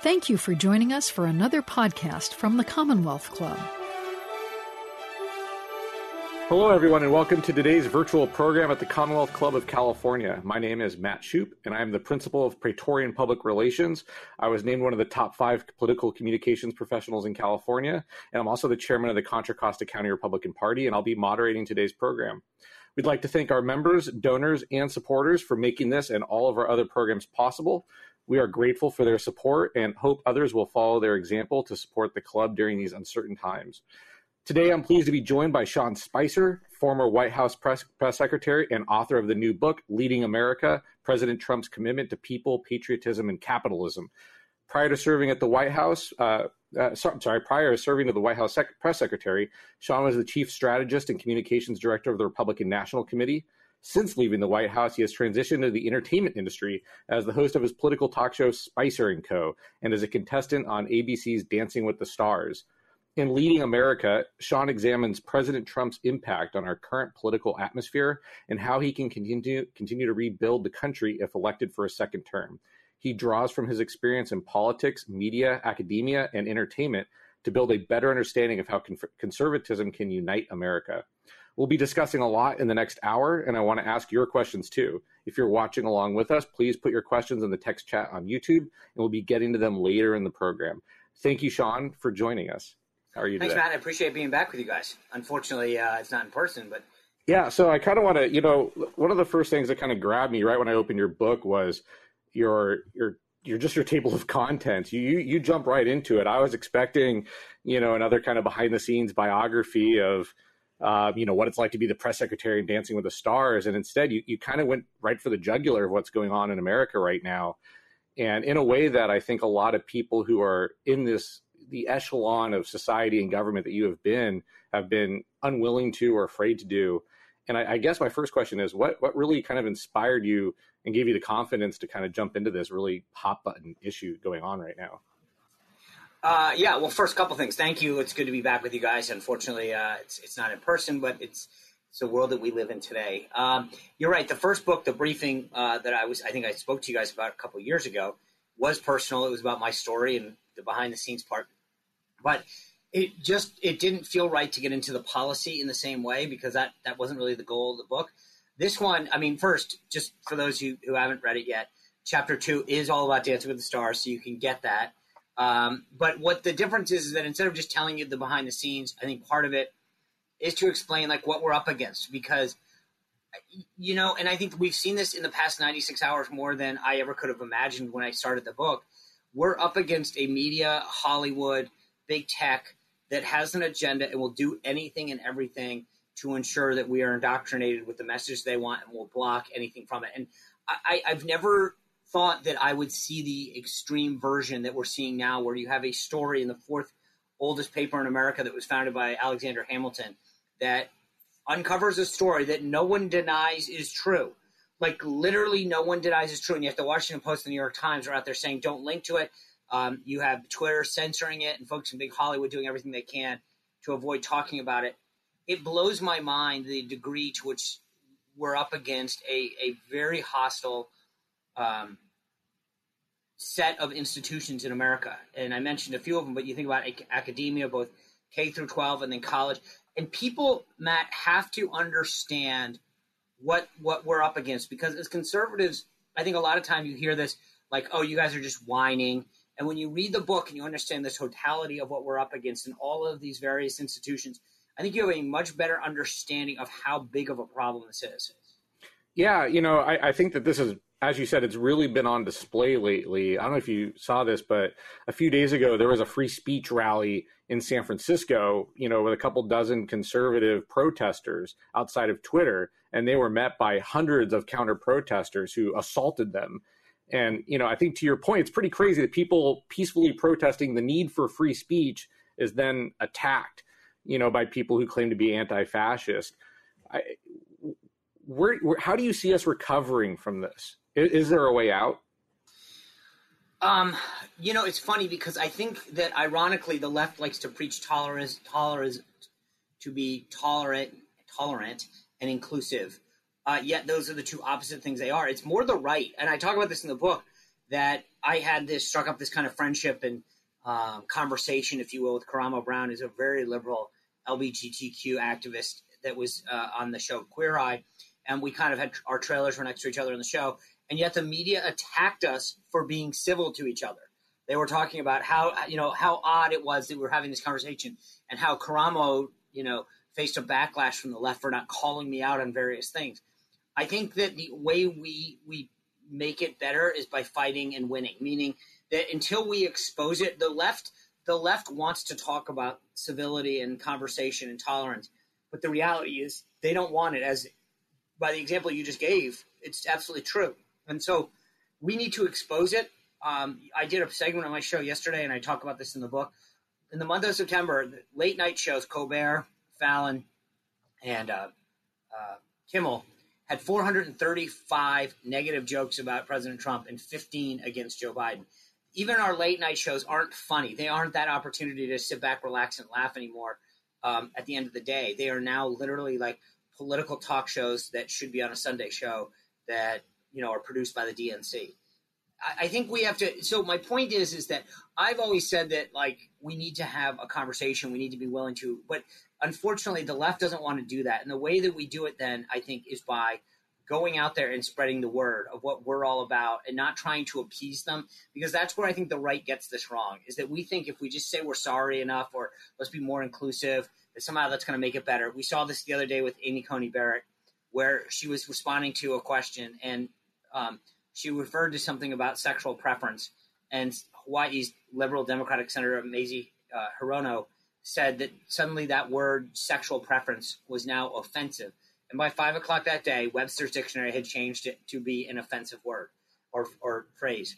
Thank you for joining us for another podcast from the Commonwealth Club. Hello, everyone, and welcome to today's virtual program at the Commonwealth Club of California. My name is Matt Shupe, and I am the principal of Praetorian Public Relations. I was named one of the top five political communications professionals in California, and I'm also the chairman of the Contra Costa County Republican Party, and I'll be moderating today's program. We'd like to thank our members, donors, and supporters for making this and all of our other programs possible. We are grateful for their support and hope others will follow their example to support the club during these uncertain times. Today, I'm pleased to be joined by Sean Spicer, former White House press, press secretary and author of the new book, Leading America President Trump's Commitment to People, Patriotism, and Capitalism. Prior to serving at the White House, uh, uh, sorry, prior to serving to the White House sec- press secretary, Sean was the chief strategist and communications director of the Republican National Committee. Since leaving the White House, he has transitioned to the entertainment industry as the host of his political talk show Spicer & Co. and as a contestant on ABC's Dancing with the Stars. In Leading America, Sean examines President Trump's impact on our current political atmosphere and how he can continue, continue to rebuild the country if elected for a second term. He draws from his experience in politics, media, academia, and entertainment to build a better understanding of how con- conservatism can unite America. We'll be discussing a lot in the next hour, and I want to ask your questions too. If you're watching along with us, please put your questions in the text chat on YouTube, and we'll be getting to them later in the program. Thank you, Sean, for joining us. How are you doing? Thanks, today? Matt. I appreciate being back with you guys. Unfortunately, uh, it's not in person, but Yeah, so I kind of want to, you know, one of the first things that kind of grabbed me right when I opened your book was your your your just your table of contents. You, you you jump right into it. I was expecting, you know, another kind of behind the scenes biography of, um, you know, what it's like to be the press secretary and Dancing with the Stars, and instead you you kind of went right for the jugular of what's going on in America right now, and in a way that I think a lot of people who are in this the echelon of society and government that you have been have been unwilling to or afraid to do. And I, I, guess my first question is, what what really kind of inspired you and gave you the confidence to kind of jump into this really hot button issue going on right now? Uh, yeah, well, first couple things. Thank you. It's good to be back with you guys. Unfortunately, uh, it's it's not in person, but it's it's the world that we live in today. Um, you're right. The first book, the briefing uh, that I was, I think I spoke to you guys about a couple years ago, was personal. It was about my story and the behind the scenes part but it just it didn't feel right to get into the policy in the same way because that that wasn't really the goal of the book. This one, I mean, first, just for those who, who haven't read it yet, chapter two is all about Dancing with the Stars, so you can get that. Um, but what the difference is is that instead of just telling you the behind the scenes, I think part of it is to explain like what we're up against because you know, and I think we've seen this in the past 96 hours more than I ever could have imagined when I started the book. We're up against a media, Hollywood, big tech that has an agenda and will do anything and everything to ensure that we are indoctrinated with the message they want and will block anything from it. And I, I've never thought that I would see the extreme version that we're seeing now, where you have a story in the fourth oldest paper in America that was founded by Alexander Hamilton that uncovers a story that no one denies is true. Like literally, no one denies is true, and yet the Washington Post and the New York Times are out there saying don't link to it. Um, you have Twitter censoring it, and folks in big Hollywood doing everything they can to avoid talking about it. It blows my mind the degree to which we're up against a, a very hostile um, set of institutions in America. And I mentioned a few of them, but you think about academia, both K through 12 and then college. And people, Matt, have to understand what what we're up against because as conservatives, I think a lot of time you hear this like, "Oh, you guys are just whining." And when you read the book and you understand the totality of what we're up against in all of these various institutions, I think you have a much better understanding of how big of a problem this is. Yeah, you know, I, I think that this is, as you said, it's really been on display lately. I don't know if you saw this, but a few days ago there was a free speech rally in San Francisco, you know, with a couple dozen conservative protesters outside of Twitter, and they were met by hundreds of counter protesters who assaulted them and, you know, I think to your point, it's pretty crazy that people peacefully protesting the need for free speech is then attacked, you know, by people who claim to be anti fascist. Where, where, how do you see us recovering from this? Is, is there a way out? Um, you know, it's funny because I think that ironically, the left likes to preach tolerance, tolerance, to be tolerant, tolerant and inclusive. Uh, yet those are the two opposite things they are. It's more the right, and I talk about this in the book, that I had this struck up this kind of friendship and um, conversation, if you will, with Karamo Brown, is a very liberal LGBTQ activist that was uh, on the show Queer Eye, and we kind of had our trailers were next to each other in the show, and yet the media attacked us for being civil to each other. They were talking about how you know how odd it was that we were having this conversation, and how Karamo, you know, faced a backlash from the left for not calling me out on various things. I think that the way we we make it better is by fighting and winning, meaning that until we expose it, the left the left wants to talk about civility and conversation and tolerance, but the reality is they don't want it. As by the example you just gave, it's absolutely true, and so we need to expose it. Um, I did a segment on my show yesterday, and I talk about this in the book. In the month of September, late night shows, Colbert, Fallon, and uh, uh, Kimmel had 435 negative jokes about President Trump and 15 against Joe Biden. Even our late night shows aren't funny. They aren't that opportunity to sit back, relax, and laugh anymore. Um, at the end of the day, they are now literally like political talk shows that should be on a Sunday show that you know are produced by the DNC. I, I think we have to. So my point is, is that I've always said that like we need to have a conversation. We need to be willing to, but unfortunately, the left doesn't want to do that. And the way that we do it then, I think, is by going out there and spreading the word of what we're all about and not trying to appease them because that's where I think the right gets this wrong is that we think if we just say we're sorry enough or let's be more inclusive that somehow that's going to make it better. We saw this the other day with Amy Coney Barrett where she was responding to a question and um, she referred to something about sexual preference and Hawaii's liberal Democratic Senator Mazie uh, Hirono said that suddenly that word sexual preference was now offensive. And by five o'clock that day, Webster's dictionary had changed it to be an offensive word or, or phrase.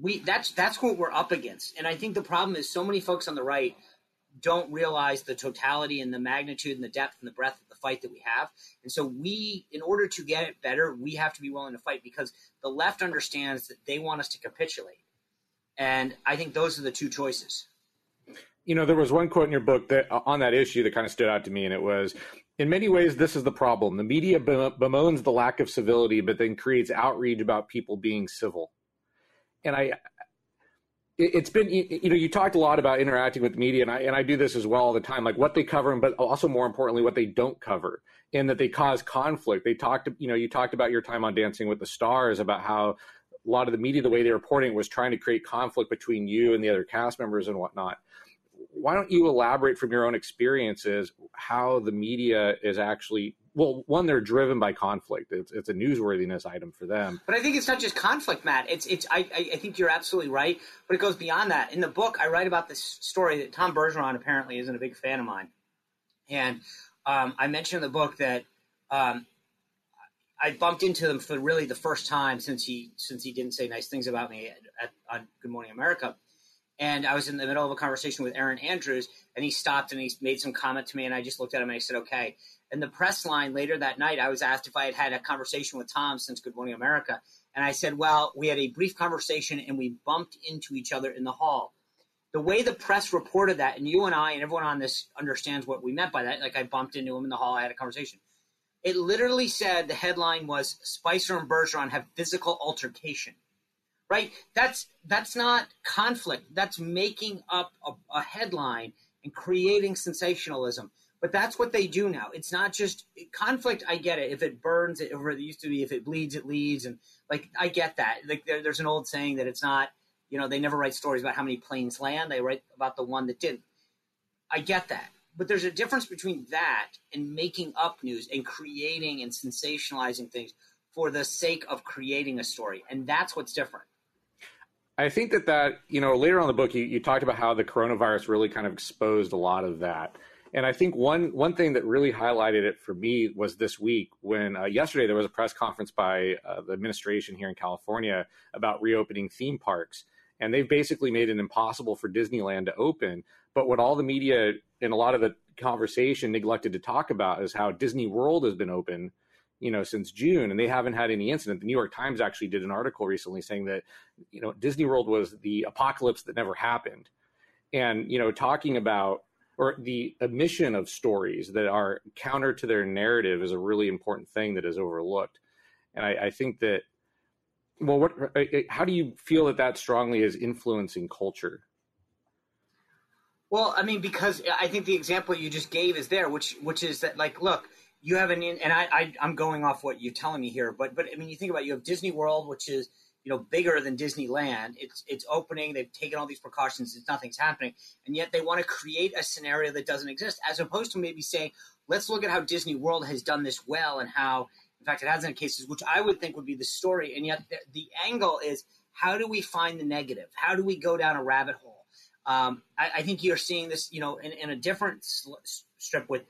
We that's that's what we're up against. And I think the problem is so many folks on the right don't realize the totality and the magnitude and the depth and the breadth of the fight that we have. And so we, in order to get it better, we have to be willing to fight because the left understands that they want us to capitulate. And I think those are the two choices you know, there was one quote in your book that on that issue that kind of stood out to me, and it was, in many ways, this is the problem. The media bemoans the lack of civility, but then creates outrage about people being civil. And I, it's been, you know, you talked a lot about interacting with media, and I and I do this as well all the time, like what they cover, but also more importantly, what they don't cover, and that they cause conflict. They talked, you know, you talked about your time on Dancing with the Stars about how a lot of the media, the way they were reporting, was trying to create conflict between you and the other cast members and whatnot why don't you elaborate from your own experiences how the media is actually well one they're driven by conflict. It's, it's a newsworthiness item for them. But i think it's not just conflict matt. It's it's I, I think you're absolutely right but it goes beyond that. In the book i write about this story that tom bergeron apparently isn't a big fan of mine. And um, i mentioned in the book that um, I bumped into him for really the first time since he since he didn't say nice things about me at, at, on Good Morning America and I was in the middle of a conversation with Erin Andrews, and he stopped and he made some comment to me, and I just looked at him and I said, "Okay." And the press line later that night, I was asked if I had had a conversation with Tom since Good Morning America, and I said, "Well, we had a brief conversation, and we bumped into each other in the hall." The way the press reported that, and you and I and everyone on this understands what we meant by that. Like I bumped into him in the hall, I had a conversation. It literally said the headline was Spicer and Bergeron have physical altercation right? That's that's not conflict. That's making up a, a headline and creating sensationalism. But that's what they do now. It's not just conflict. I get it. If it burns, it, or it used to be, if it bleeds, it leads, and like I get that. Like there, there's an old saying that it's not. You know, they never write stories about how many planes land. They write about the one that didn't. I get that. But there's a difference between that and making up news and creating and sensationalizing things for the sake of creating a story. And that's what's different. I think that that you know later on the book you, you talked about how the coronavirus really kind of exposed a lot of that, and I think one one thing that really highlighted it for me was this week when uh, yesterday there was a press conference by uh, the administration here in California about reopening theme parks, and they've basically made it impossible for Disneyland to open. But what all the media and a lot of the conversation neglected to talk about is how Disney World has been open you know since June, and they haven't had any incident. The New York Times actually did an article recently saying that you know Disney World was the apocalypse that never happened, and you know talking about or the omission of stories that are counter to their narrative is a really important thing that is overlooked, and I, I think that Well, what? Uh, uh, how do you feel that that strongly is influencing culture? Well, I mean, because I think the example you just gave is there, which which is that like, look, you have an and I, I I'm going off what you're telling me here, but but I mean, you think about it, you have Disney World, which is you know bigger than Disneyland. It's it's opening. They've taken all these precautions. It's nothing's happening, and yet they want to create a scenario that doesn't exist, as opposed to maybe saying, let's look at how Disney World has done this well and how, in fact, it has in cases which I would think would be the story, and yet the, the angle is how do we find the negative? How do we go down a rabbit hole? Um, I, I, think you're seeing this, you know, in, in a different strip with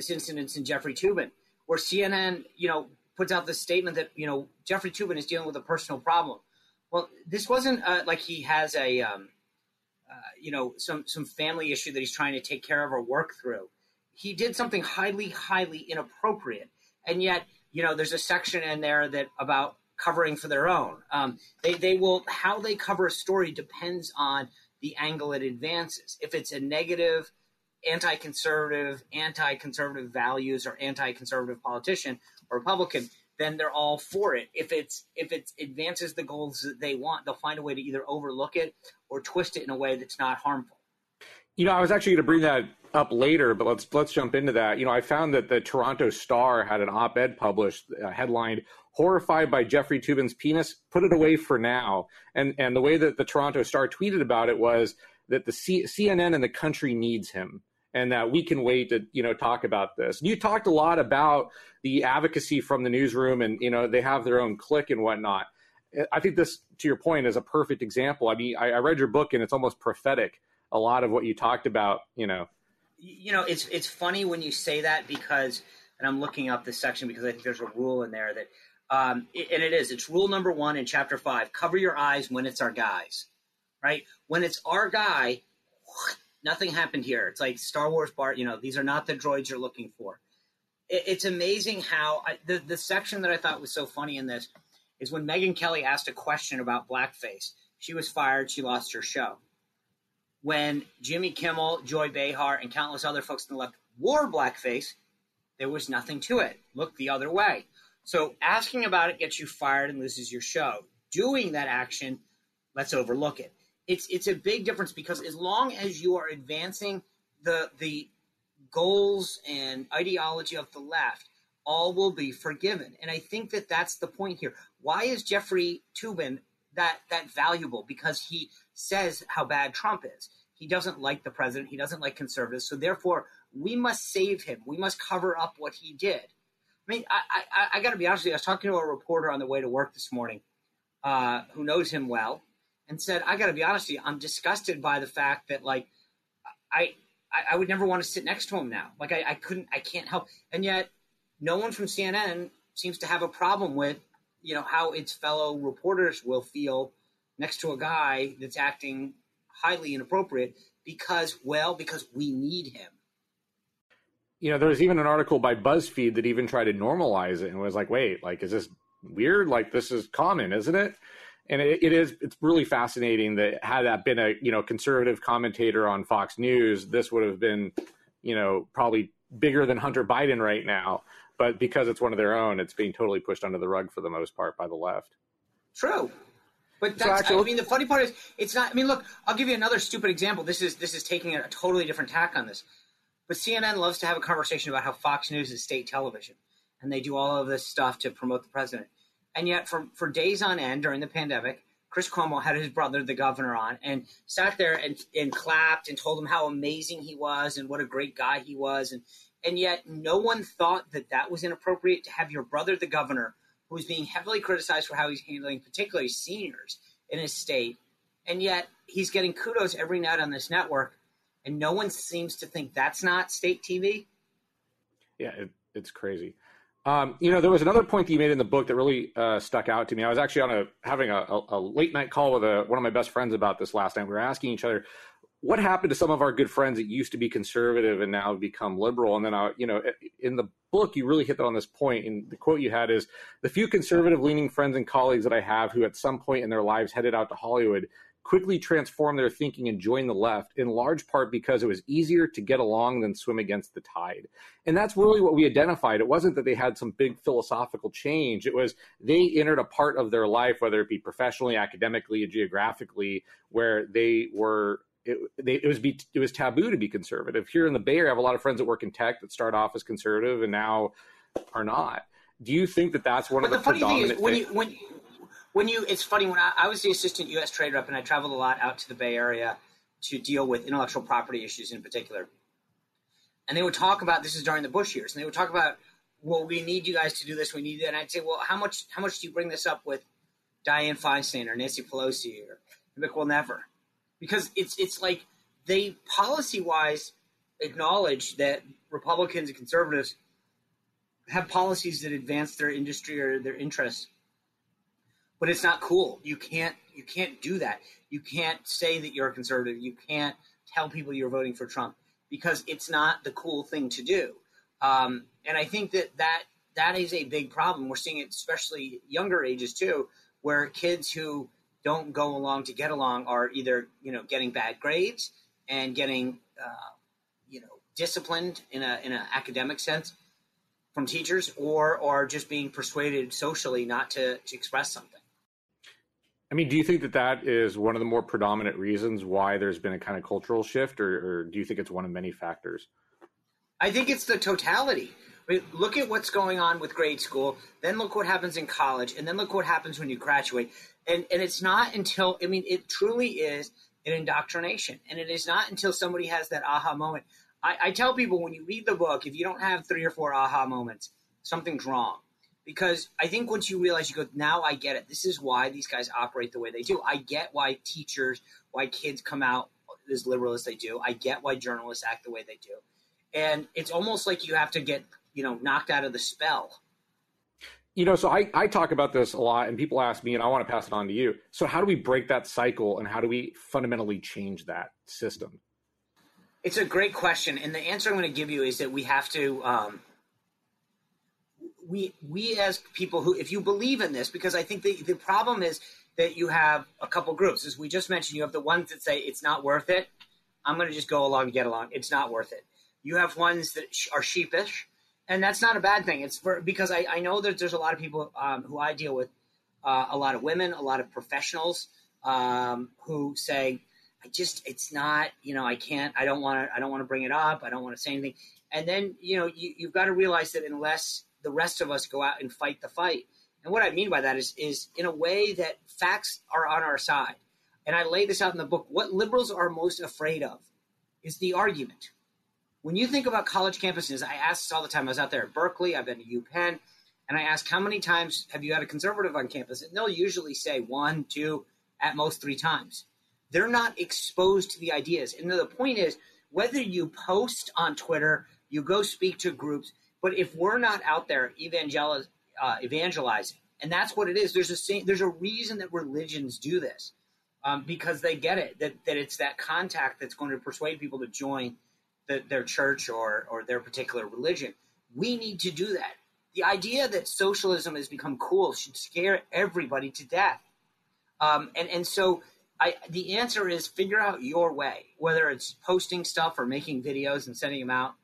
this incident in Jeffrey Toobin, where CNN, you know, puts out this statement that you know Jeffrey Toobin is dealing with a personal problem. Well, this wasn't uh, like he has a, um, uh, you know, some some family issue that he's trying to take care of or work through. He did something highly, highly inappropriate, and yet, you know, there's a section in there that about covering for their own. Um, they they will how they cover a story depends on the angle it advances. If it's a negative anti-conservative, anti-conservative values or anti-conservative politician or Republican, then they're all for it. If it's if it advances the goals that they want, they'll find a way to either overlook it or twist it in a way that's not harmful. You know, I was actually going to bring that up later, but let's let's jump into that. You know, I found that the Toronto Star had an op-ed published uh, headlined "Horrified by Jeffrey Toobin's penis, put it away for now." And and the way that the Toronto Star tweeted about it was that the C- CNN and the country needs him and that we can wait to you know talk about this. You talked a lot about the advocacy from the newsroom, and you know they have their own clique and whatnot. I think this, to your point, is a perfect example. I mean, I, I read your book, and it's almost prophetic. A lot of what you talked about, you know. You know, it's it's funny when you say that because, and I'm looking up this section because I think there's a rule in there that, um, and it is. It's rule number one in chapter five: cover your eyes when it's our guys, right? When it's our guy, nothing happened here. It's like Star Wars Bart. You know, these are not the droids you're looking for. It, it's amazing how I, the the section that I thought was so funny in this is when Megyn Kelly asked a question about blackface. She was fired. She lost her show. When Jimmy Kimmel, Joy Behar, and countless other folks on the left wore blackface, there was nothing to it. Look the other way. So asking about it gets you fired and loses your show. Doing that action, let's overlook it it's it's a big difference because as long as you are advancing the the goals and ideology of the left, all will be forgiven. And I think that that's the point here. Why is Jeffrey Toobin that that valuable? Because he says how bad Trump is. He doesn't like the president. He doesn't like conservatives. So therefore, we must save him. We must cover up what he did. I mean, I I, I got to be honest with you. I was talking to a reporter on the way to work this morning, uh, who knows him well, and said, I got to be honest with you, I'm disgusted by the fact that like I I, would never want to sit next to him now. Like I, I couldn't, I can't help. And yet, no one from CNN seems to have a problem with you know how its fellow reporters will feel next to a guy that's acting highly inappropriate because well because we need him you know there was even an article by buzzfeed that even tried to normalize it and was like wait like is this weird like this is common isn't it and it, it is it's really fascinating that had that been a you know conservative commentator on Fox News, this would have been you know probably bigger than Hunter Biden right now. But because it's one of their own, it's being totally pushed under the rug for the most part by the left. True. But that's, so actually, I mean, the funny part is, it's not. I mean, look, I'll give you another stupid example. This is this is taking a totally different tack on this. But CNN loves to have a conversation about how Fox News is state television, and they do all of this stuff to promote the president. And yet, for, for days on end during the pandemic, Chris Cuomo had his brother, the governor, on and sat there and, and clapped and told him how amazing he was and what a great guy he was. And, and yet, no one thought that that was inappropriate to have your brother, the governor, who is being heavily criticized for how he's handling particularly seniors in his state. And yet, he's getting kudos every night on this network. And no one seems to think that's not state TV. Yeah, it, it's crazy. Um, you know, there was another point that you made in the book that really uh, stuck out to me. I was actually on a having a, a late night call with a, one of my best friends about this last night. We were asking each other, what happened to some of our good friends that used to be conservative and now have become liberal? And then, I, you know, in the book, you really hit on this point. And the quote you had is, "The few conservative-leaning friends and colleagues that I have who, at some point in their lives, headed out to Hollywood, quickly transformed their thinking and joined the left, in large part because it was easier to get along than swim against the tide. And that's really what we identified. It wasn't that they had some big philosophical change, it was they entered a part of their life, whether it be professionally, academically, or geographically, where they were it, they, it, was be, it was taboo to be conservative. Here in the Bay Area, I have a lot of friends that work in tech that start off as conservative and now are not. Do you think that that's one but of the, the funny thing is when you when when you it's funny when I, I, was the assistant U.S. trade rep and I traveled a lot out to the Bay Area to deal with intellectual property issues in particular, and they would talk about this is during the Bush years, and they would talk about well we need you guys to do this, we need that, and I'd say well how much how much do you bring this up with Diane Feinstein or Nancy Pelosi or Mick will never because it's it's like they policy wise acknowledge that Republicans and conservatives have policies that advance their industry or their interests but it's not cool. You can't you can't do that. You can't say that you're a conservative. You can't tell people you're voting for trump because it's not the cool thing to do. Um, and i think that that that is a big problem. We're seeing it especially younger ages too where kids who don't go along to get along are either you know getting bad grades and getting uh, you know disciplined in a in an academic sense from teachers or or just being persuaded socially not to, to express something i mean do you think that that is one of the more predominant reasons why there's been a kind of cultural shift or, or do you think it's one of many factors i think it's the totality look at what's going on with grade school then look what happens in college and then look what happens when you graduate and and it's not until I mean it truly is an indoctrination, and it is not until somebody has that aha moment. I, I tell people when you read the book, if you don't have three or four aha moments, something's wrong. Because I think once you realize, you go, now I get it. This is why these guys operate the way they do. I get why teachers, why kids come out as liberal as they do. I get why journalists act the way they do. And it's almost like you have to get, you know, knocked out of the spell you know, so I, I talk about this a lot and people ask me and I want to pass it on to you. So how do we break that cycle and how do we fundamentally change that system? It's a great question. And the answer I'm going to give you is that we have to, um, we, we as people who, if you believe in this, because I think the, the problem is that you have a couple groups. As we just mentioned, you have the ones that say it's not worth it. I'm going to just go along and get along. It's not worth it. You have ones that are sheepish and that's not a bad thing. It's for because I, I know that there's a lot of people um, who I deal with, uh, a lot of women, a lot of professionals um, who say, I just it's not you know I can't I don't want to I don't want to bring it up I don't want to say anything, and then you know you, you've got to realize that unless the rest of us go out and fight the fight, and what I mean by that is is in a way that facts are on our side, and I lay this out in the book. What liberals are most afraid of is the argument when you think about college campuses, I ask this all the time. I was out there at Berkeley, I've been to UPenn, and I ask how many times have you had a conservative on campus? And they'll usually say one, two, at most three times. They're not exposed to the ideas. And the point is, whether you post on Twitter, you go speak to groups, but if we're not out there evangel- uh, evangelizing, and that's what it is. There's a there's a reason that religions do this um, because they get it that that it's that contact that's going to persuade people to join the, their church or, or their particular religion. We need to do that. The idea that socialism has become cool should scare everybody to death. Um, and, and so I, the answer is figure out your way, whether it's posting stuff or making videos and sending them out.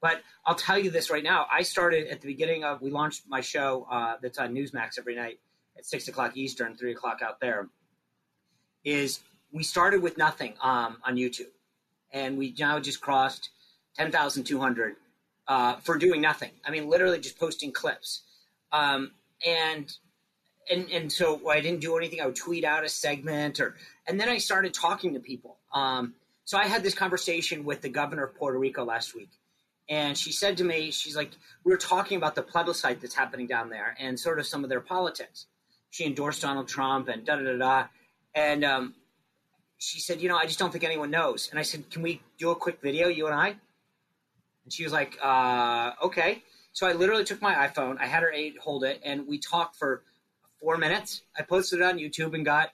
But I'll tell you this right now. I started at the beginning of, we launched my show uh, that's on Newsmax every night at 6 o'clock Eastern, 3 o'clock out there. Is we started with nothing um, on YouTube and we now just crossed 10,200 uh, for doing nothing. I mean, literally just posting clips. Um, and and and so I didn't do anything. I would tweet out a segment, or and then I started talking to people. Um, so I had this conversation with the governor of Puerto Rico last week, and she said to me, she's like, we were talking about the plebiscite that's happening down there and sort of some of their politics. She endorsed Donald Trump and da da da da, and um, she said, you know, I just don't think anyone knows. And I said, can we do a quick video, you and I? And she was like, uh, okay. So I literally took my iPhone, I had her hold it, and we talked for four minutes. I posted it on YouTube and got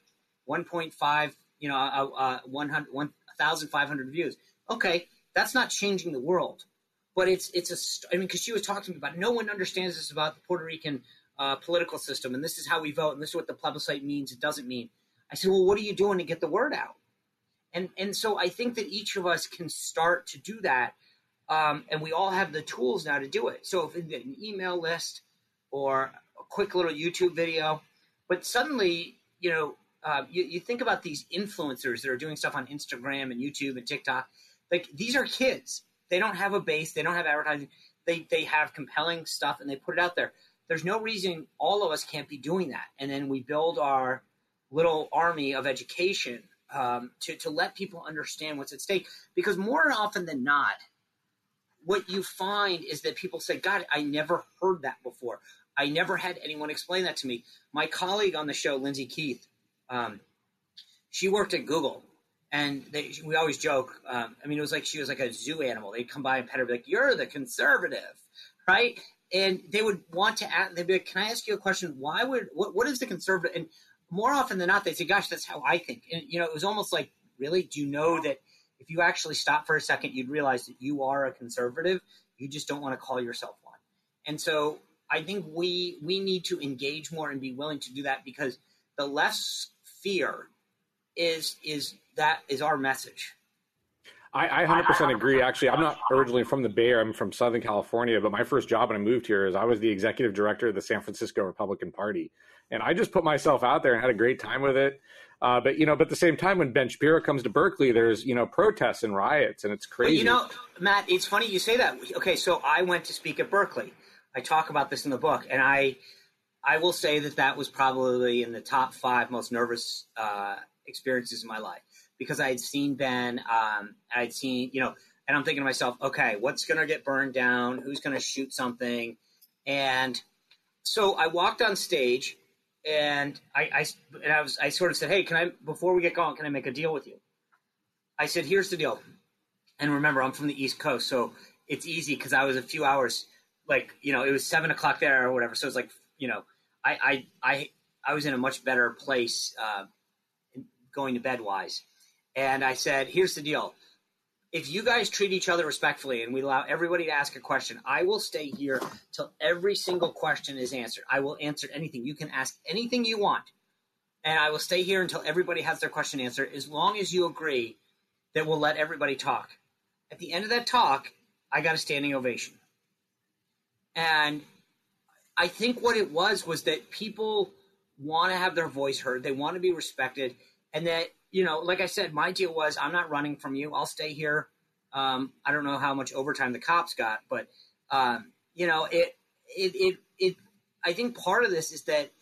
1.5, you know, uh, uh, 100, 1,500 views. Okay, that's not changing the world, but it's it's a. I mean, because she was talking to me about it. no one understands this about the Puerto Rican uh, political system, and this is how we vote, and this is what the plebiscite means. It doesn't mean. I said, well, what are you doing to get the word out? And and so I think that each of us can start to do that, um, and we all have the tools now to do it. So if it's an email list or a quick little YouTube video, but suddenly you know uh, you, you think about these influencers that are doing stuff on Instagram and YouTube and TikTok. Like these are kids. They don't have a base. They don't have advertising. They they have compelling stuff and they put it out there. There's no reason all of us can't be doing that. And then we build our little army of education um, to to let people understand what's at stake. Because more often than not, what you find is that people say, "God, I never heard that before. I never had anyone explain that to me." My colleague on the show, Lyndsay Keith, um, she worked at Google, and they, we always joke. Um, I mean, it was like she was like a zoo animal. They'd come by and pet her, be like, "You're the conservative," right? And they would want to ask. They'd be like, "Can I ask you a question? Why would what? What is the conservative?" And more often than not, they say, "Gosh, that's how I think." And you know, it was almost like, "Really? Do you know that if you actually stop for a second, you'd realize that you are a conservative. You just don't want to call yourself one." And so, I think we we need to engage more and be willing to do that because the less fear is is that is our message. I, I 100% agree. Actually, I'm not originally from the Bay Area. I'm from Southern California, but my first job when I moved here is I was the executive director of the San Francisco Republican Party, and I just put myself out there and had a great time with it. Uh, but you know, but at the same time, when Ben Shapiro comes to Berkeley, there's you know protests and riots, and it's crazy. you know, Matt, it's funny you say that. Okay, so I went to speak at Berkeley. I talk about this in the book, and I I will say that that was probably in the top five most nervous uh, experiences in my life because I had seen Ben, um, I'd seen, you know, and I'm thinking to myself, okay, what's going to get burned down? Who's going to shoot something? And so I walked on stage and I, I, and I was, I sort of said, Hey, can I, before we get going, can I make a deal with you? I said, here's the deal. And remember, I'm from the East Coast, so it's easy because I was a few hours, like, you know, it was seven o'clock there or whatever. So it's like, you know, I I I, I was in a much better place uh, going to bed wise, and I said, "Here's the deal." If you guys treat each other respectfully and we allow everybody to ask a question, I will stay here till every single question is answered. I will answer anything. You can ask anything you want. And I will stay here until everybody has their question answered, as long as you agree that we'll let everybody talk. At the end of that talk, I got a standing ovation. And I think what it was was that people want to have their voice heard. They want to be respected. And that, you know, like I said, my deal was I'm not running from you. I'll stay here. Um, I don't know how much overtime the cops got, but, um, you know, it, it, it, it, I think part of this is that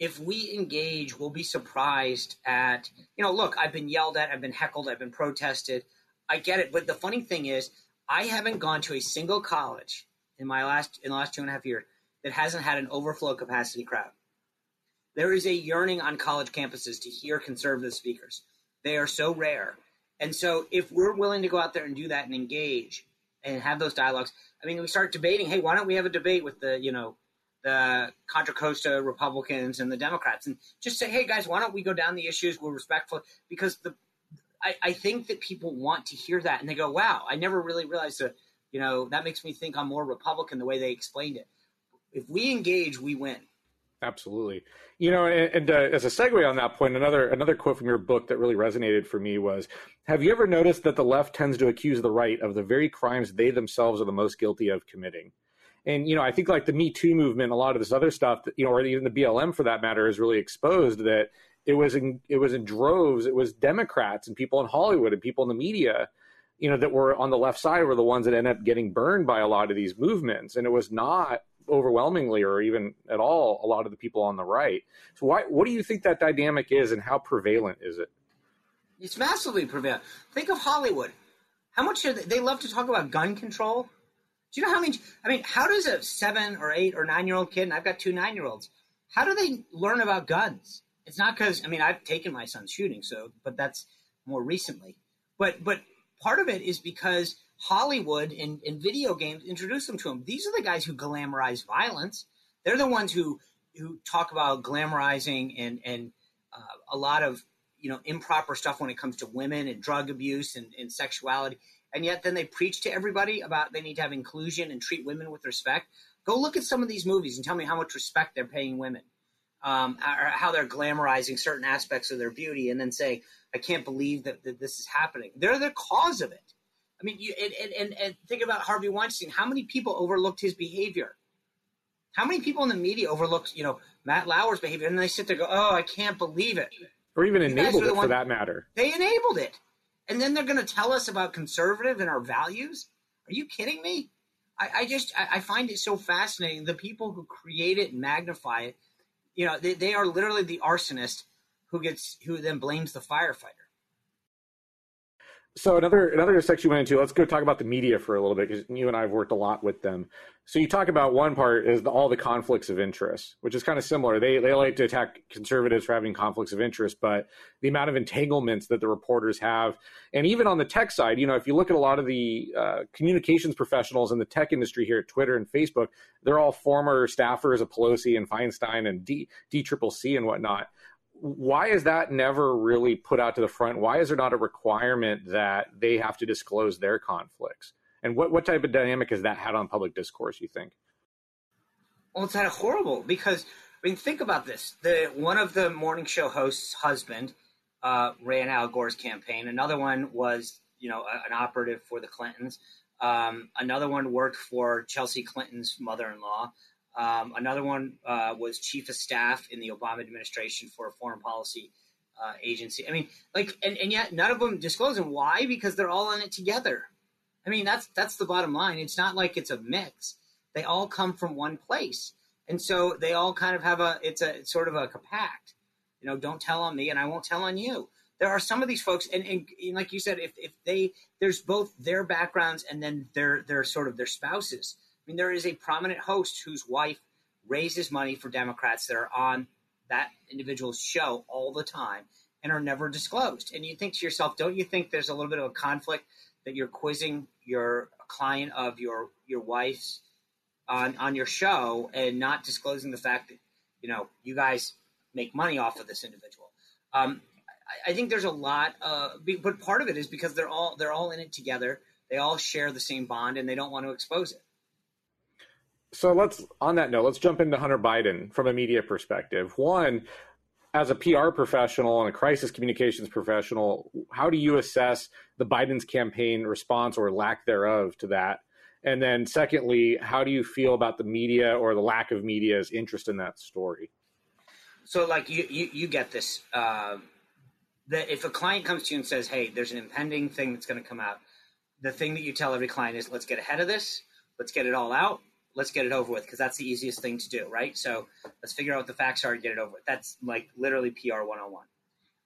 if we engage, we'll be surprised at, you know, look, I've been yelled at, I've been heckled, I've been protested. I get it. But the funny thing is, I haven't gone to a single college in my last, in the last two and a half years that hasn't had an overflow capacity crowd. There is a yearning on college campuses to hear conservative speakers. They are so rare. And so if we're willing to go out there and do that and engage and have those dialogues, I mean, we start debating, hey, why don't we have a debate with the, you know, the Contra Costa Republicans and the Democrats and just say, hey, guys, why don't we go down the issues? We're respectful because the, I, I think that people want to hear that and they go, wow, I never really realized that, you know, that makes me think I'm more Republican the way they explained it if we engage, we win. Absolutely. You know, and, and uh, as a segue on that point, another another quote from your book that really resonated for me was, "Have you ever noticed that the left tends to accuse the right of the very crimes they themselves are the most guilty of committing?" And you know, I think like the Me Too movement, a lot of this other stuff, you know, or even the BLM for that matter, has really exposed that it was in it was in droves. It was Democrats and people in Hollywood and people in the media, you know, that were on the left side were the ones that ended up getting burned by a lot of these movements, and it was not overwhelmingly or even at all a lot of the people on the right. So why what do you think that dynamic is and how prevalent is it? It's massively prevalent. Think of Hollywood. How much they, they love to talk about gun control? Do you know how many I mean, how does a 7 or 8 or 9 year old kid and I've got two 9 year olds. How do they learn about guns? It's not cuz I mean, I've taken my son shooting so but that's more recently. But but part of it is because Hollywood and, and video games introduce them to him. These are the guys who glamorize violence. They're the ones who who talk about glamorizing and and uh, a lot of you know improper stuff when it comes to women and drug abuse and, and sexuality. And yet then they preach to everybody about they need to have inclusion and treat women with respect. Go look at some of these movies and tell me how much respect they're paying women. um, or how they're glamorizing certain aspects of their beauty, and then say, "I can't believe that, that this is happening." They're the cause of it. I mean, you, and, and, and think about Harvey Weinstein. How many people overlooked his behavior? How many people in the media overlooked, you know, Matt Lauer's behavior, and they sit there, go, "Oh, I can't believe it," or even enabled it for that matter. They enabled it, and then they're going to tell us about conservative and our values. Are you kidding me? I, I just I, I, find it so fascinating. The people who create it and magnify it, you know, they, they are literally the arsonist who gets who then blames the firefighter. So another another section you went into. Let's go talk about the media for a little bit because you and I have worked a lot with them. So you talk about one part is the, all the conflicts of interest, which is kind of similar. They they like to attack conservatives for having conflicts of interest, but the amount of entanglements that the reporters have, and even on the tech side, you know, if you look at a lot of the uh, communications professionals in the tech industry here at Twitter and Facebook, they're all former staffers of Pelosi and Feinstein and D D Triple C and whatnot why is that never really put out to the front? Why is there not a requirement that they have to disclose their conflicts? And what, what type of dynamic has that had on public discourse, you think? Well, it's had horrible because I mean, think about this. The one of the morning show hosts' husband uh, ran Al Gore's campaign. Another one was, you know, a, an operative for the Clintons. Um, another one worked for Chelsea Clinton's mother-in-law. Um, another one uh, was chief of staff in the Obama administration for a foreign policy uh, agency. I mean, like, and, and yet none of them disclose them. Why? Because they're all in it together. I mean, that's that's the bottom line. It's not like it's a mix. They all come from one place, and so they all kind of have a. It's a it's sort of a pact. You know, don't tell on me, and I won't tell on you. There are some of these folks, and, and, and like you said, if if they there's both their backgrounds and then their their sort of their spouses mean, there is a prominent host whose wife raises money for Democrats that are on that individual's show all the time and are never disclosed. And you think to yourself, don't you think there's a little bit of a conflict that you're quizzing your client of your your wife's on on your show and not disclosing the fact that you know you guys make money off of this individual? Um, I, I think there's a lot, uh, but part of it is because they're all they're all in it together. They all share the same bond, and they don't want to expose it so let's on that note let's jump into hunter biden from a media perspective. One as a pr professional and a crisis communications professional how do you assess the biden's campaign response or lack thereof to that? And then secondly how do you feel about the media or the lack of media's interest in that story? So like you you, you get this uh, that if a client comes to you and says hey there's an impending thing that's going to come out the thing that you tell every client is let's get ahead of this. Let's get it all out let's get it over with because that's the easiest thing to do, right? So let's figure out what the facts are and get it over with. That's like literally PR 101.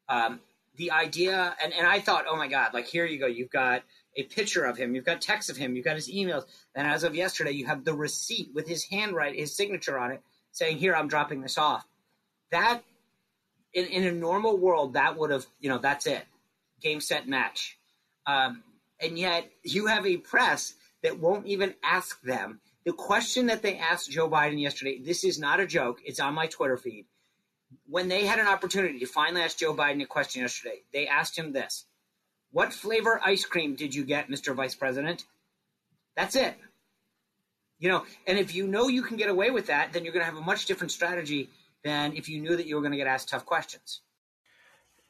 Um, the idea, and, and I thought, oh my God, like here you go. You've got a picture of him, you've got text of him, you've got his emails. And as of yesterday, you have the receipt with his handwriting, his signature on it saying, here, I'm dropping this off. That, in, in a normal world, that would have, you know, that's it. Game, set, match. Um, and yet you have a press that won't even ask them the question that they asked Joe Biden yesterday, this is not a joke, it's on my Twitter feed. When they had an opportunity to finally ask Joe Biden a question yesterday, they asked him this What flavor ice cream did you get, Mr. Vice President? That's it. You know, and if you know you can get away with that, then you're going to have a much different strategy than if you knew that you were going to get asked tough questions.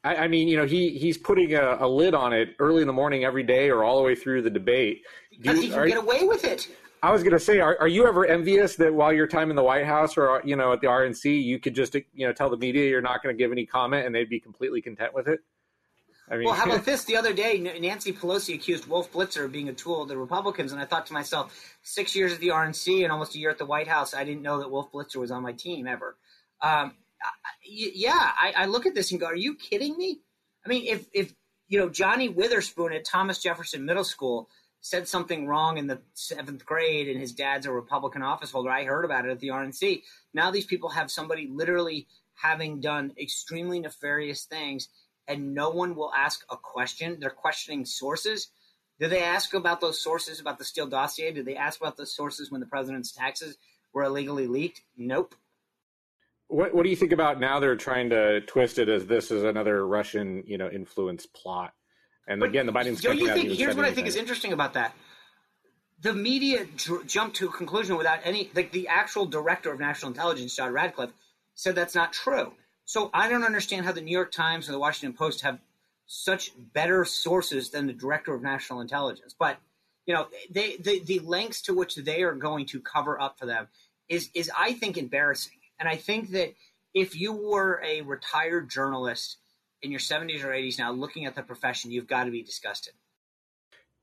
I, I mean, you know, he he's putting a, a, lid on it early in the morning every day or all the way through the debate. Because you, he can get away with it. I was going to say, are, are you ever envious that while your time in the White House or you know at the RNC, you could just you know tell the media you're not going to give any comment and they'd be completely content with it? I mean, well, how about this? The other day, Nancy Pelosi accused Wolf Blitzer of being a tool of the Republicans, and I thought to myself, six years at the RNC and almost a year at the White House, I didn't know that Wolf Blitzer was on my team ever. Um, yeah, I, I look at this and go, "Are you kidding me?" I mean, if if you know Johnny Witherspoon at Thomas Jefferson Middle School said something wrong in the seventh grade and his dad's a Republican office holder. I heard about it at the RNC. Now these people have somebody literally having done extremely nefarious things and no one will ask a question. They're questioning sources. Did they ask about those sources about the Steele dossier? Did they ask about the sources when the president's taxes were illegally leaked? Nope. What What do you think about now? They're trying to twist it as this is another Russian, you know, influence plot. And but again, the Biden. Don't you think? Here's what I think is interesting about that. The media dr- jumped to a conclusion without any, like the actual director of national intelligence, John Ratcliffe, said that's not true. So I don't understand how the New York Times or the Washington Post have such better sources than the director of national intelligence. But you know, they the, the lengths to which they are going to cover up for them is is I think embarrassing. And I think that if you were a retired journalist in your 70s or 80s now looking at the profession, you've got to be disgusted.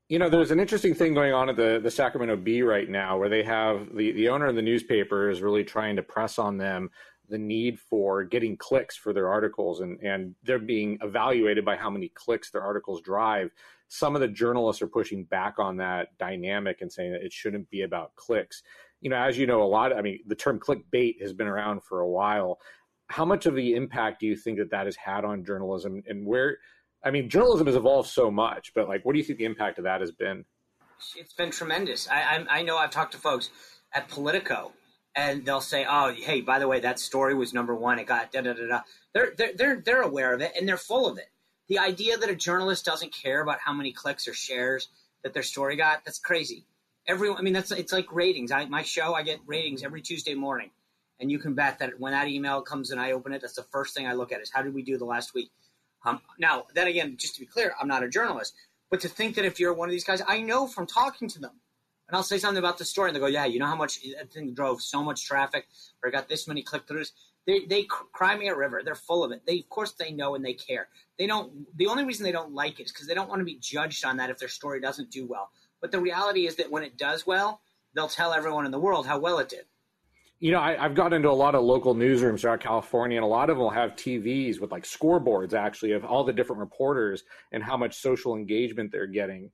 You know, there's an interesting thing going on at the, the Sacramento Bee right now where they have the, the owner of the newspaper is really trying to press on them the need for getting clicks for their articles and, and they're being evaluated by how many clicks their articles drive. Some of the journalists are pushing back on that dynamic and saying that it shouldn't be about clicks. You know, as you know, a lot, I mean, the term clickbait has been around for a while. How much of the impact do you think that that has had on journalism and where, I mean, journalism has evolved so much, but like, what do you think the impact of that has been? It's been tremendous. I, I, I know I've talked to folks at Politico and they'll say, "Oh, hey, by the way, that story was number one. It got da da da da." They're they're they're they're aware of it and they're full of it. The idea that a journalist doesn't care about how many clicks or shares that their story got, that's crazy. Everyone, I mean, that's it's like ratings. I my show, I get ratings every Tuesday morning, and you can bet that when that email comes and I open it, that's the first thing I look at is how did we do the last week. Um, now, then again, just to be clear, I'm not a journalist, but to think that if you're one of these guys, I know from talking to them and I'll say something about the story, and they go, "Yeah, you know how much that thing drove so much traffic, or got this many click throughs." They they cry me a river. They're full of it. They of course they know and they care. They don't. The only reason they don't like it is because they don't want to be judged on that if their story doesn't do well. But the reality is that when it does well, they'll tell everyone in the world how well it did. You know, I, have got into a lot of local newsrooms throughout California, and a lot of them will have TVs with like scoreboards actually of all the different reporters and how much social engagement they're getting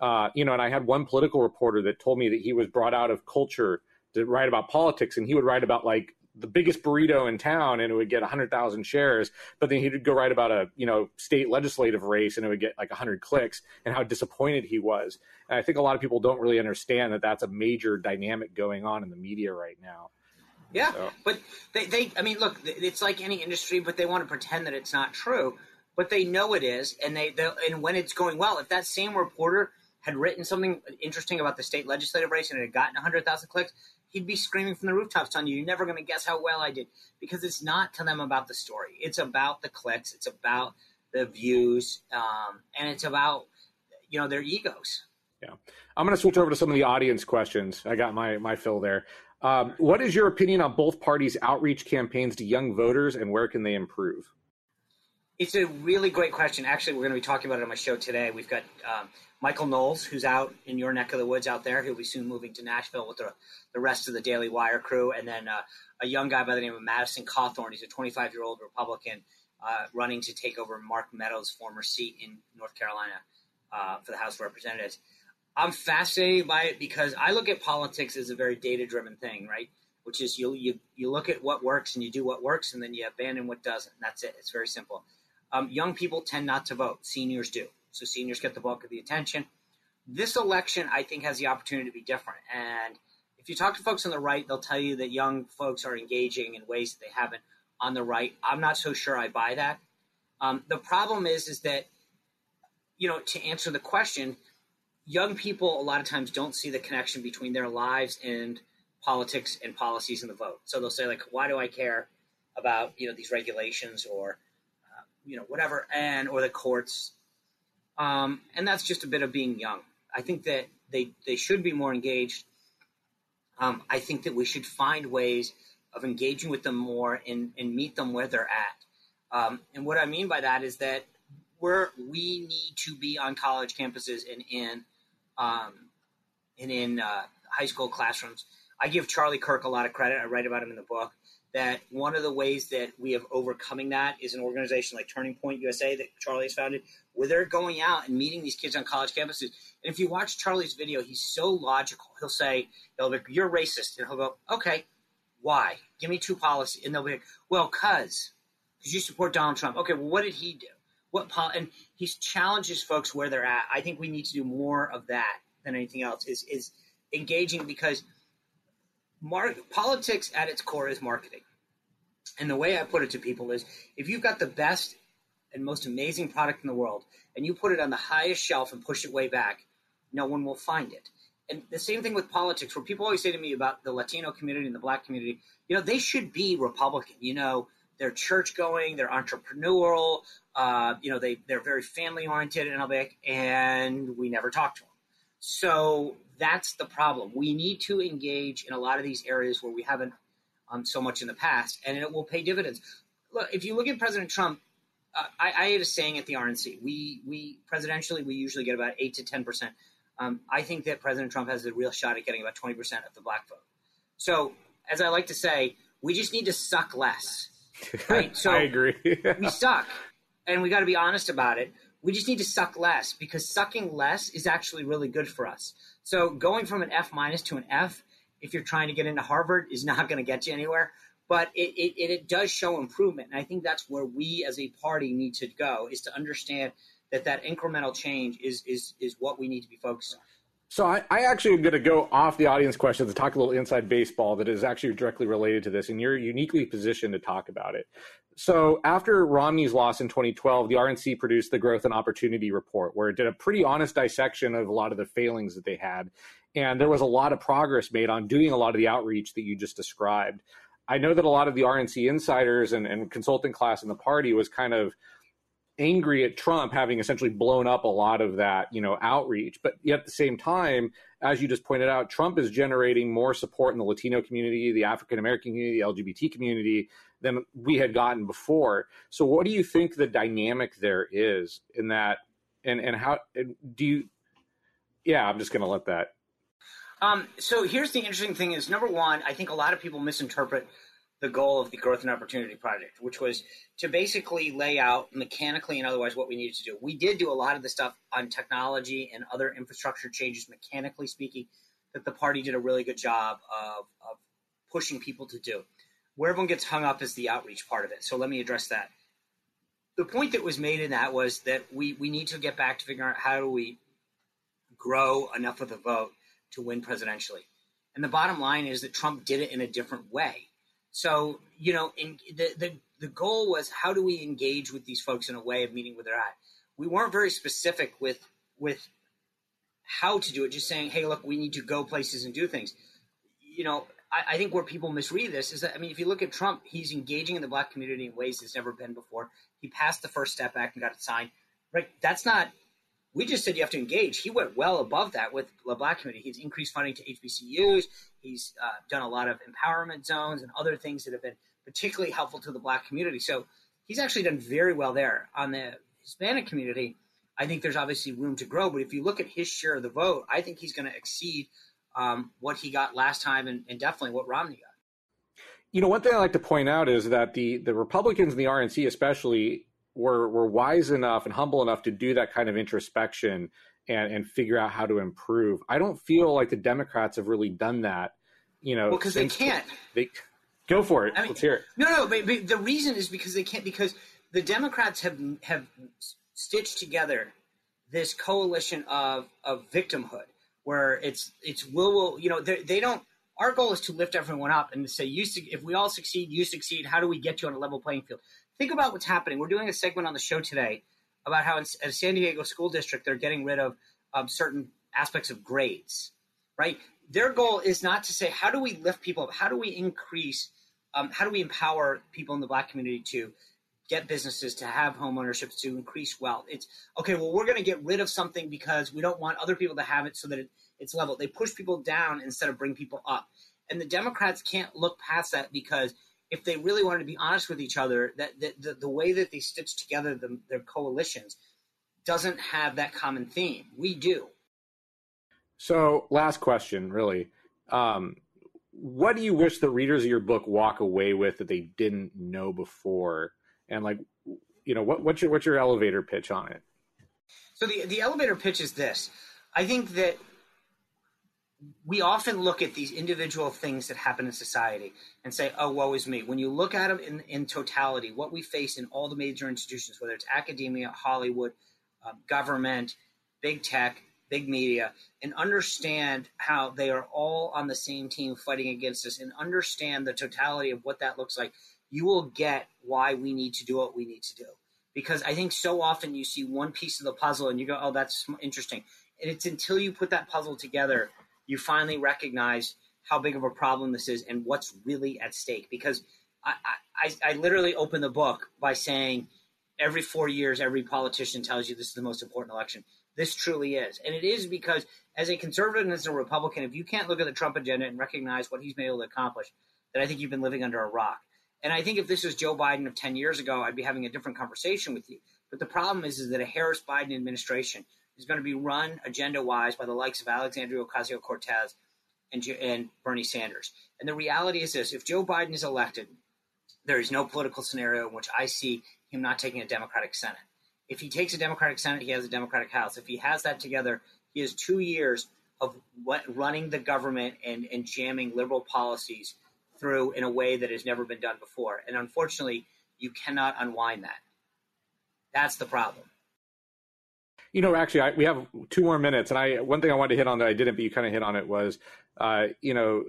uh, you know, and I had one political reporter that told me that he was brought out of culture to write about politics, and he would write about like the biggest burrito in town, and it would get hundred thousand shares. But then he'd go write about a you know state legislative race, and it would get like hundred clicks, and how disappointed he was. And I think a lot of people don't really understand that that's a major dynamic going on in the media right now. Yeah, so. but they, they, I mean, look, it's like any industry, but they want to pretend that it's not true, but they know it is, and they, and when it's going well, if that same reporter had written something interesting about the state legislative race and it had gotten 100,000 clicks, he'd be screaming from the rooftops on you. You're never going to guess how well I did because it's not to them about the story. It's about the clicks. It's about the views, um, and it's about you know their egos. Yeah, I'm going to switch over to some of the audience questions. I got my my fill there. Um, what is your opinion on both parties' outreach campaigns to young voters, and where can they improve? It's a really great question. Actually, we're going to be talking about it on my show today. We've got um, Michael Knowles, who's out in your neck of the woods out there. He'll be soon moving to Nashville with the, the rest of the Daily Wire crew. And then uh, a young guy by the name of Madison Cawthorn. He's a 25 year old Republican uh, running to take over Mark Meadows' former seat in North Carolina uh, for the House of Representatives. I'm fascinated by it because I look at politics as a very data driven thing, right? Which is you, you you look at what works and you do what works and then you abandon what doesn't. That's it. It's very simple. Um, young people tend not to vote. Seniors do. So seniors get the bulk of the attention. This election, I think, has the opportunity to be different. And if you talk to folks on the right, they'll tell you that young folks are engaging in ways that they haven't on the right. I'm not so sure I buy that. Um, the problem is, is that you know, to answer the question, young people a lot of times don't see the connection between their lives and politics and policies and the vote. So they'll say like, "Why do I care about you know these regulations or uh, you know whatever?" And or the courts um, and that's just a bit of being young. I think that they, they should be more engaged. Um, I think that we should find ways of engaging with them more and, and meet them where they're at. Um, and what I mean by that is that we're, we need to be on college campuses and in, um, and in uh, high school classrooms. I give Charlie Kirk a lot of credit. I write about him in the book that one of the ways that we have overcoming that is an organization like Turning Point USA that Charlie has founded, where they're going out and meeting these kids on college campuses. And if you watch Charlie's video, he's so logical. He'll say, "He'll be, you're racist," and he'll go, "Okay, why? Give me two policies." And they'll be like, "Well, cause, cause you support Donald Trump." Okay, well, what did he do? What pol-? and he challenges folks where they're at. I think we need to do more of that than anything else. Is is engaging because mar- politics at its core is marketing. And the way I put it to people is if you've got the best and most amazing product in the world and you put it on the highest shelf and push it way back, no one will find it. and the same thing with politics, where people always say to me about the Latino community and the Black community, you know, they should be Republican. You know, they're church going, they're entrepreneurial, uh, you know, they they're very family oriented, be like, and we never talk to them. So that's the problem. We need to engage in a lot of these areas where we haven't um, so much in the past, and it will pay dividends. Look, if you look at President Trump, uh, I, I, had a saying at the RNC. We we presidentially we usually get about eight to ten percent. Um, I think that President Trump has a real shot at getting about twenty percent of the black vote. So, as I like to say, we just need to suck less. Right? So I agree. we suck, and we got to be honest about it. We just need to suck less because sucking less is actually really good for us. So going from an F minus to an F, if you're trying to get into Harvard, is not going to get you anywhere. But it, it, it does show improvement, and I think that's where we as a party need to go is to understand that that incremental change is is is what we need to be focused on. So I, I actually am going to go off the audience questions and talk a little inside baseball that is actually directly related to this, and you're uniquely positioned to talk about it. So after Romney's loss in 2012, the RNC produced the Growth and Opportunity Report, where it did a pretty honest dissection of a lot of the failings that they had. And there was a lot of progress made on doing a lot of the outreach that you just described. I know that a lot of the RNC insiders and, and consultant class in the party was kind of angry at Trump having essentially blown up a lot of that, you know, outreach. But yet at the same time, as you just pointed out, Trump is generating more support in the Latino community, the African American community, the LGBT community than we had gotten before. So what do you think the dynamic there is in that and and how do you yeah, I'm just going to let that um, so here's the interesting thing is number one, I think a lot of people misinterpret the goal of the Growth and Opportunity Project, which was to basically lay out mechanically and otherwise what we needed to do. We did do a lot of the stuff on technology and other infrastructure changes, mechanically speaking, that the party did a really good job of, of pushing people to do. Where everyone gets hung up is the outreach part of it. So let me address that. The point that was made in that was that we, we need to get back to figuring out how do we grow enough of the vote to win presidentially. And the bottom line is that Trump did it in a different way. So, you know, in, the, the, the goal was how do we engage with these folks in a way of meeting where they're at? We weren't very specific with with how to do it, just saying, hey, look, we need to go places and do things. You know, I, I think where people misread this is that, I mean, if you look at Trump, he's engaging in the black community in ways that's never been before. He passed the First Step Act and got it signed. Right? That's not we just said you have to engage. He went well above that with the Black community. He's increased funding to HBCUs. He's uh, done a lot of empowerment zones and other things that have been particularly helpful to the Black community. So he's actually done very well there. On the Hispanic community, I think there's obviously room to grow. But if you look at his share of the vote, I think he's going to exceed um, what he got last time and, and definitely what Romney got. You know, one thing I like to point out is that the the Republicans and the RNC, especially, were were wise enough and humble enough to do that kind of introspection and and figure out how to improve. I don't feel like the Democrats have really done that. You know, because they can't. They go for it. I mean, Let's hear it. No, no, but, but the reason is because they can't. Because the Democrats have have stitched together this coalition of of victimhood, where it's it's will will you know they don't. Our goal is to lift everyone up and to say, you if we all succeed, you succeed. How do we get you on a level playing field? think about what's happening. We're doing a segment on the show today about how in a San Diego school district they're getting rid of um, certain aspects of grades, right? Their goal is not to say how do we lift people up, how do we increase, um, how do we empower people in the black community to get businesses to have home ownership to increase wealth. It's okay. Well, we're going to get rid of something because we don't want other people to have it, so that it, it's level. They push people down instead of bring people up, and the Democrats can't look past that because if they really wanted to be honest with each other, that, that the, the way that they stitch together the, their coalitions doesn't have that common theme. We do. So, last question, really. Um, what do you wish the readers of your book walk away with that they didn't know before? And like, you know, what, what's your what's your elevator pitch on it? So the the elevator pitch is this. I think that we often look at these individual things that happen in society and say, oh, woe is me. When you look at them in, in totality, what we face in all the major institutions, whether it's academia, Hollywood, um, government, big tech, big media, and understand how they are all on the same team fighting against us and understand the totality of what that looks like, you will get why we need to do what we need to do. Because I think so often you see one piece of the puzzle and you go, oh, that's interesting. And it's until you put that puzzle together – you finally recognize how big of a problem this is and what's really at stake. Because I, I, I literally open the book by saying every four years, every politician tells you this is the most important election. This truly is. And it is because as a conservative and as a Republican, if you can't look at the Trump agenda and recognize what he's been able to accomplish, then I think you've been living under a rock. And I think if this was Joe Biden of 10 years ago, I'd be having a different conversation with you. But the problem is, is that a Harris Biden administration is going to be run agenda wise by the likes of Alexandria Ocasio Cortez and, and Bernie Sanders. And the reality is this if Joe Biden is elected, there is no political scenario in which I see him not taking a Democratic Senate. If he takes a Democratic Senate, he has a Democratic House. If he has that together, he has two years of what, running the government and, and jamming liberal policies through in a way that has never been done before. And unfortunately, you cannot unwind that. That's the problem. You know, actually, I, we have two more minutes, and I one thing I wanted to hit on that I didn't, but you kind of hit on it was, uh, you know,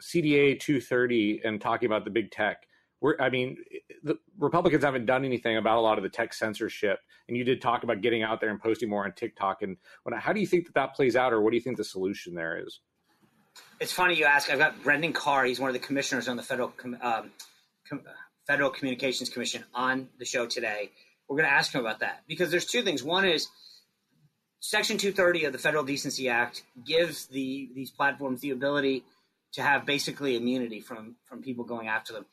CDA 230 and talking about the big tech. We're, I mean, the Republicans haven't done anything about a lot of the tech censorship, and you did talk about getting out there and posting more on TikTok. And when, how do you think that that plays out, or what do you think the solution there is? It's funny you ask. I've got Brendan Carr. He's one of the commissioners on the federal um, com, Federal Communications Commission on the show today. We're going to ask him about that because there's two things. One is Section 230 of the Federal Decency Act gives the these platforms the ability to have basically immunity from from people going after them.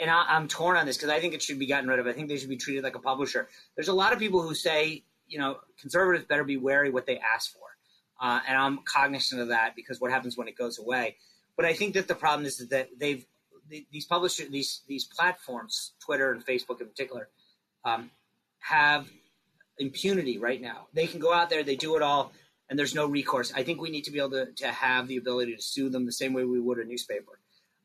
And I, am torn on this because I think it should be gotten rid of. I think they should be treated like a publisher. There's a lot of people who say, you know, conservatives better be wary what they ask for, uh, and I'm cognizant of that because what happens when it goes away. But I think that the problem is that they've these publishers, these these platforms, Twitter and Facebook in particular, um, have impunity right now. They can go out there, they do it all, and there's no recourse. I think we need to be able to, to have the ability to sue them the same way we would a newspaper.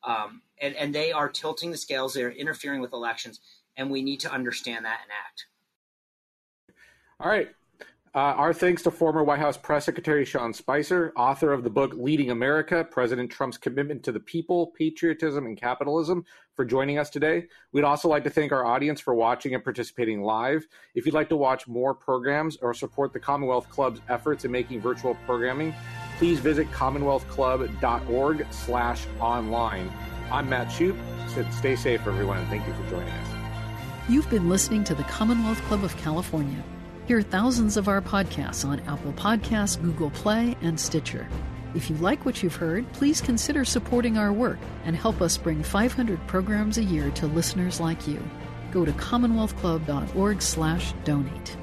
Um, and, and they are tilting the scales, they're interfering with elections, and we need to understand that and act. All right. Uh, our thanks to former White House Press Secretary Sean Spicer, author of the book Leading America President Trump's Commitment to the People, Patriotism, and Capitalism, for joining us today. We'd also like to thank our audience for watching and participating live. If you'd like to watch more programs or support the Commonwealth Club's efforts in making virtual programming, please visit commonwealthclub.org slash online. I'm Matt Shupe. Stay safe, everyone, and thank you for joining us. You've been listening to the Commonwealth Club of California. Hear thousands of our podcasts on Apple Podcasts, Google Play, and Stitcher. If you like what you've heard, please consider supporting our work and help us bring 500 programs a year to listeners like you. Go to commonwealthclub.org/donate.